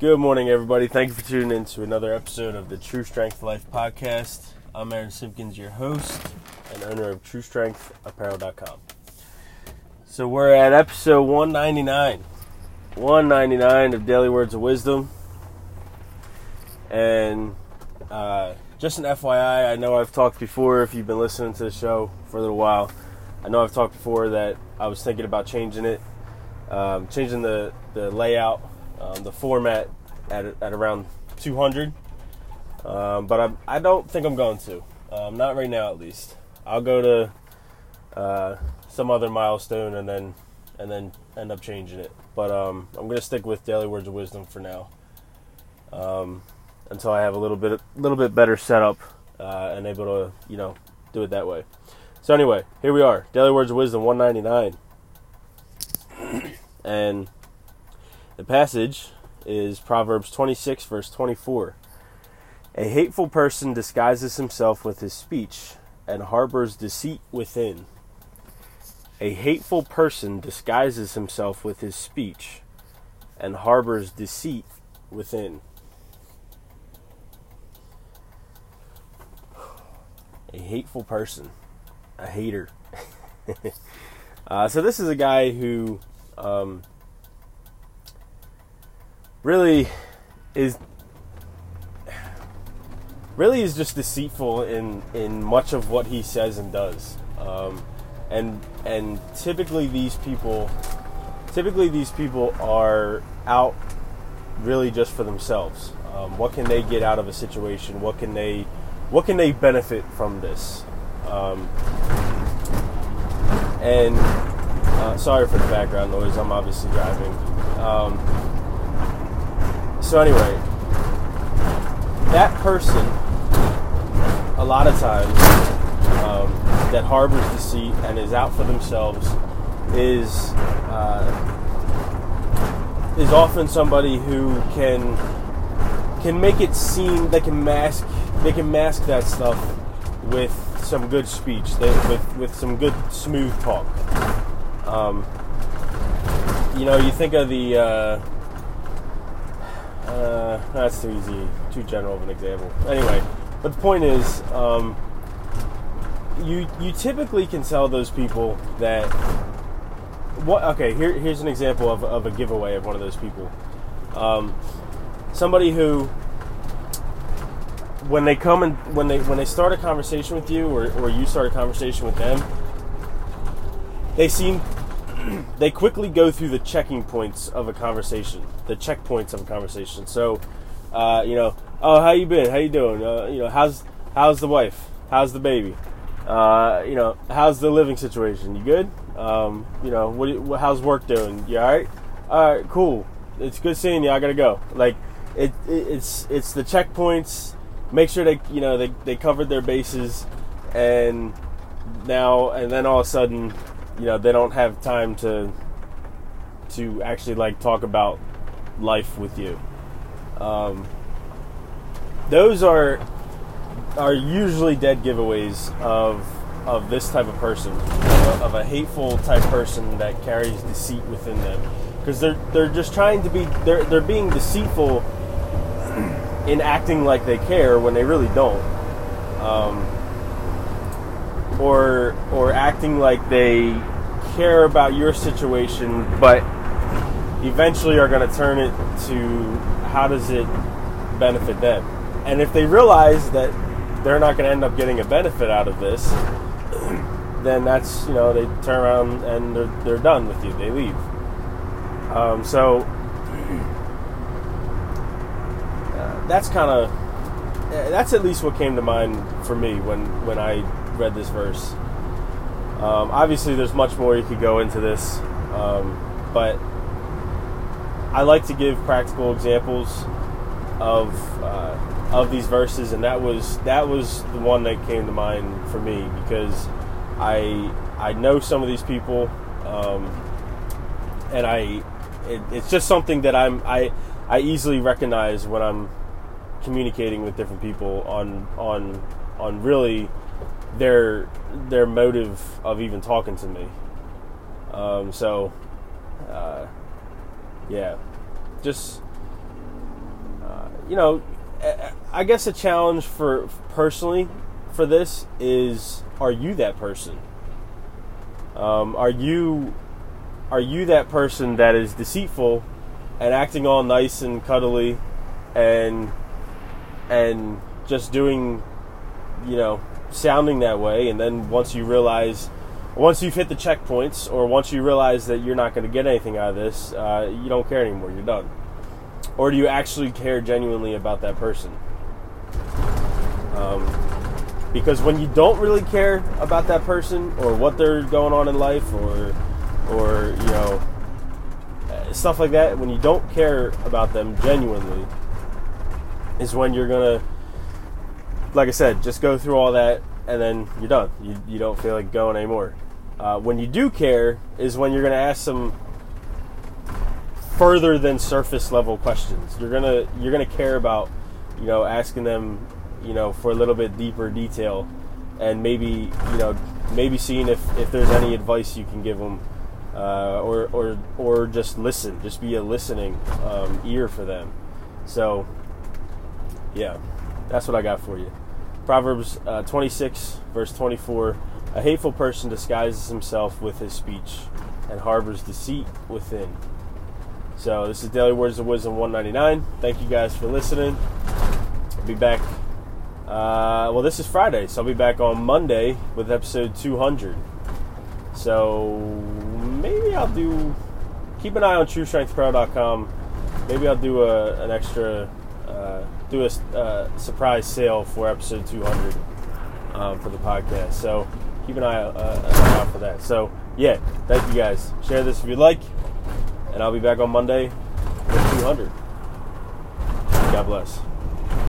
Good morning, everybody. Thank you for tuning in to another episode of the True Strength Life podcast. I'm Aaron Simpkins, your host and owner of TrueStrengthApparel.com. So we're at episode 199, 199 of Daily Words of Wisdom, and uh, just an FYI, I know I've talked before. If you've been listening to the show for a little while, I know I've talked before that I was thinking about changing it, um, changing the the layout um, the format at, at around 200. Um, but I'm, I don't think I'm going to. Um, not right now, at least. I'll go to uh, some other milestone and then and then end up changing it. But um, I'm gonna stick with daily words of wisdom for now um, until I have a little bit little bit better setup uh, and able to you know do it that way. So anyway, here we are, daily words of wisdom 199, and the passage is Proverbs 26, verse 24. A hateful person disguises himself with his speech and harbors deceit within. A hateful person disguises himself with his speech and harbors deceit within. A hateful person, a hater. uh, so, this is a guy who um, really is really is just deceitful in in much of what he says and does. Um, and and typically these people typically these people are out really just for themselves. Um, what can they get out of a situation? What can they what can they benefit from this? Um, and uh, sorry for the background noise. I'm obviously driving. Um, so anyway, that person, a lot of times, um, that harbors deceit and is out for themselves, is uh, is often somebody who can can make it seem they can mask they can mask that stuff with some good speech, they, with with some good smooth talk. Um, you know, you think of the. Uh, uh, that's too easy, too general of an example. Anyway, but the point is, um, you you typically can tell those people that what. Okay, here here's an example of, of a giveaway of one of those people. Um, somebody who when they come and when they when they start a conversation with you or, or you start a conversation with them they seem they quickly go through the checking points of a conversation, the checkpoints of a conversation. So, uh, you know, oh, how you been? How you doing? Uh, you know, how's how's the wife? How's the baby? Uh, you know, how's the living situation? You good? Um, you know, what, how's work doing? You all right? All right, cool. It's good seeing you. I gotta go. Like, it, it it's it's the checkpoints. Make sure they you know they they covered their bases, and now and then all of a sudden you know they don't have time to to actually like talk about life with you. Um, those are are usually dead giveaways of of this type of person, of a, of a hateful type person that carries deceit within them, because they're they're just trying to be they're they're being deceitful in acting like they care when they really don't. Um, or or acting like they care about your situation, but eventually are going to turn it to how does it benefit them. And if they realize that they're not going to end up getting a benefit out of this, then that's you know they turn around and they're, they're done with you. They leave. Um, so uh, that's kind of that's at least what came to mind for me when when I read this verse. Um, obviously, there's much more you could go into this, um, but I like to give practical examples of uh, of these verses, and that was that was the one that came to mind for me because I I know some of these people, um, and I it, it's just something that I'm I I easily recognize when I'm communicating with different people on on on really their their motive of even talking to me. Um, so, uh, yeah, just uh, you know, I guess a challenge for personally for this is: Are you that person? Um, are you are you that person that is deceitful and acting all nice and cuddly and and just doing you know sounding that way and then once you realize once you've hit the checkpoints or once you realize that you're not going to get anything out of this uh, you don't care anymore you're done. Or do you actually care genuinely about that person? Um, because when you don't really care about that person or what they're going on in life or or you know stuff like that when you don't care about them genuinely is when you're gonna like i said just go through all that and then you're done. You, you don't feel like going anymore. Uh, when you do care is when you're gonna ask some further than surface level questions. You're gonna you're gonna care about you know asking them you know for a little bit deeper detail and maybe you know maybe seeing if, if there's any advice you can give them uh, or, or, or just listen, just be a listening um, ear for them. So, yeah, that's what I got for you. Proverbs uh, 26, verse 24 A hateful person disguises himself with his speech and harbors deceit within. So, this is Daily Words of Wisdom 199. Thank you guys for listening. I'll be back. Uh, well, this is Friday, so I'll be back on Monday with episode 200. So maybe I'll do. Keep an eye on TrueStrengthPro.com. Maybe I'll do a, an extra, uh, do a uh, surprise sale for episode 200 um, for the podcast. So keep an eye, uh, an eye out for that. So yeah, thank you guys. Share this if you'd like, and I'll be back on Monday with 200. God bless.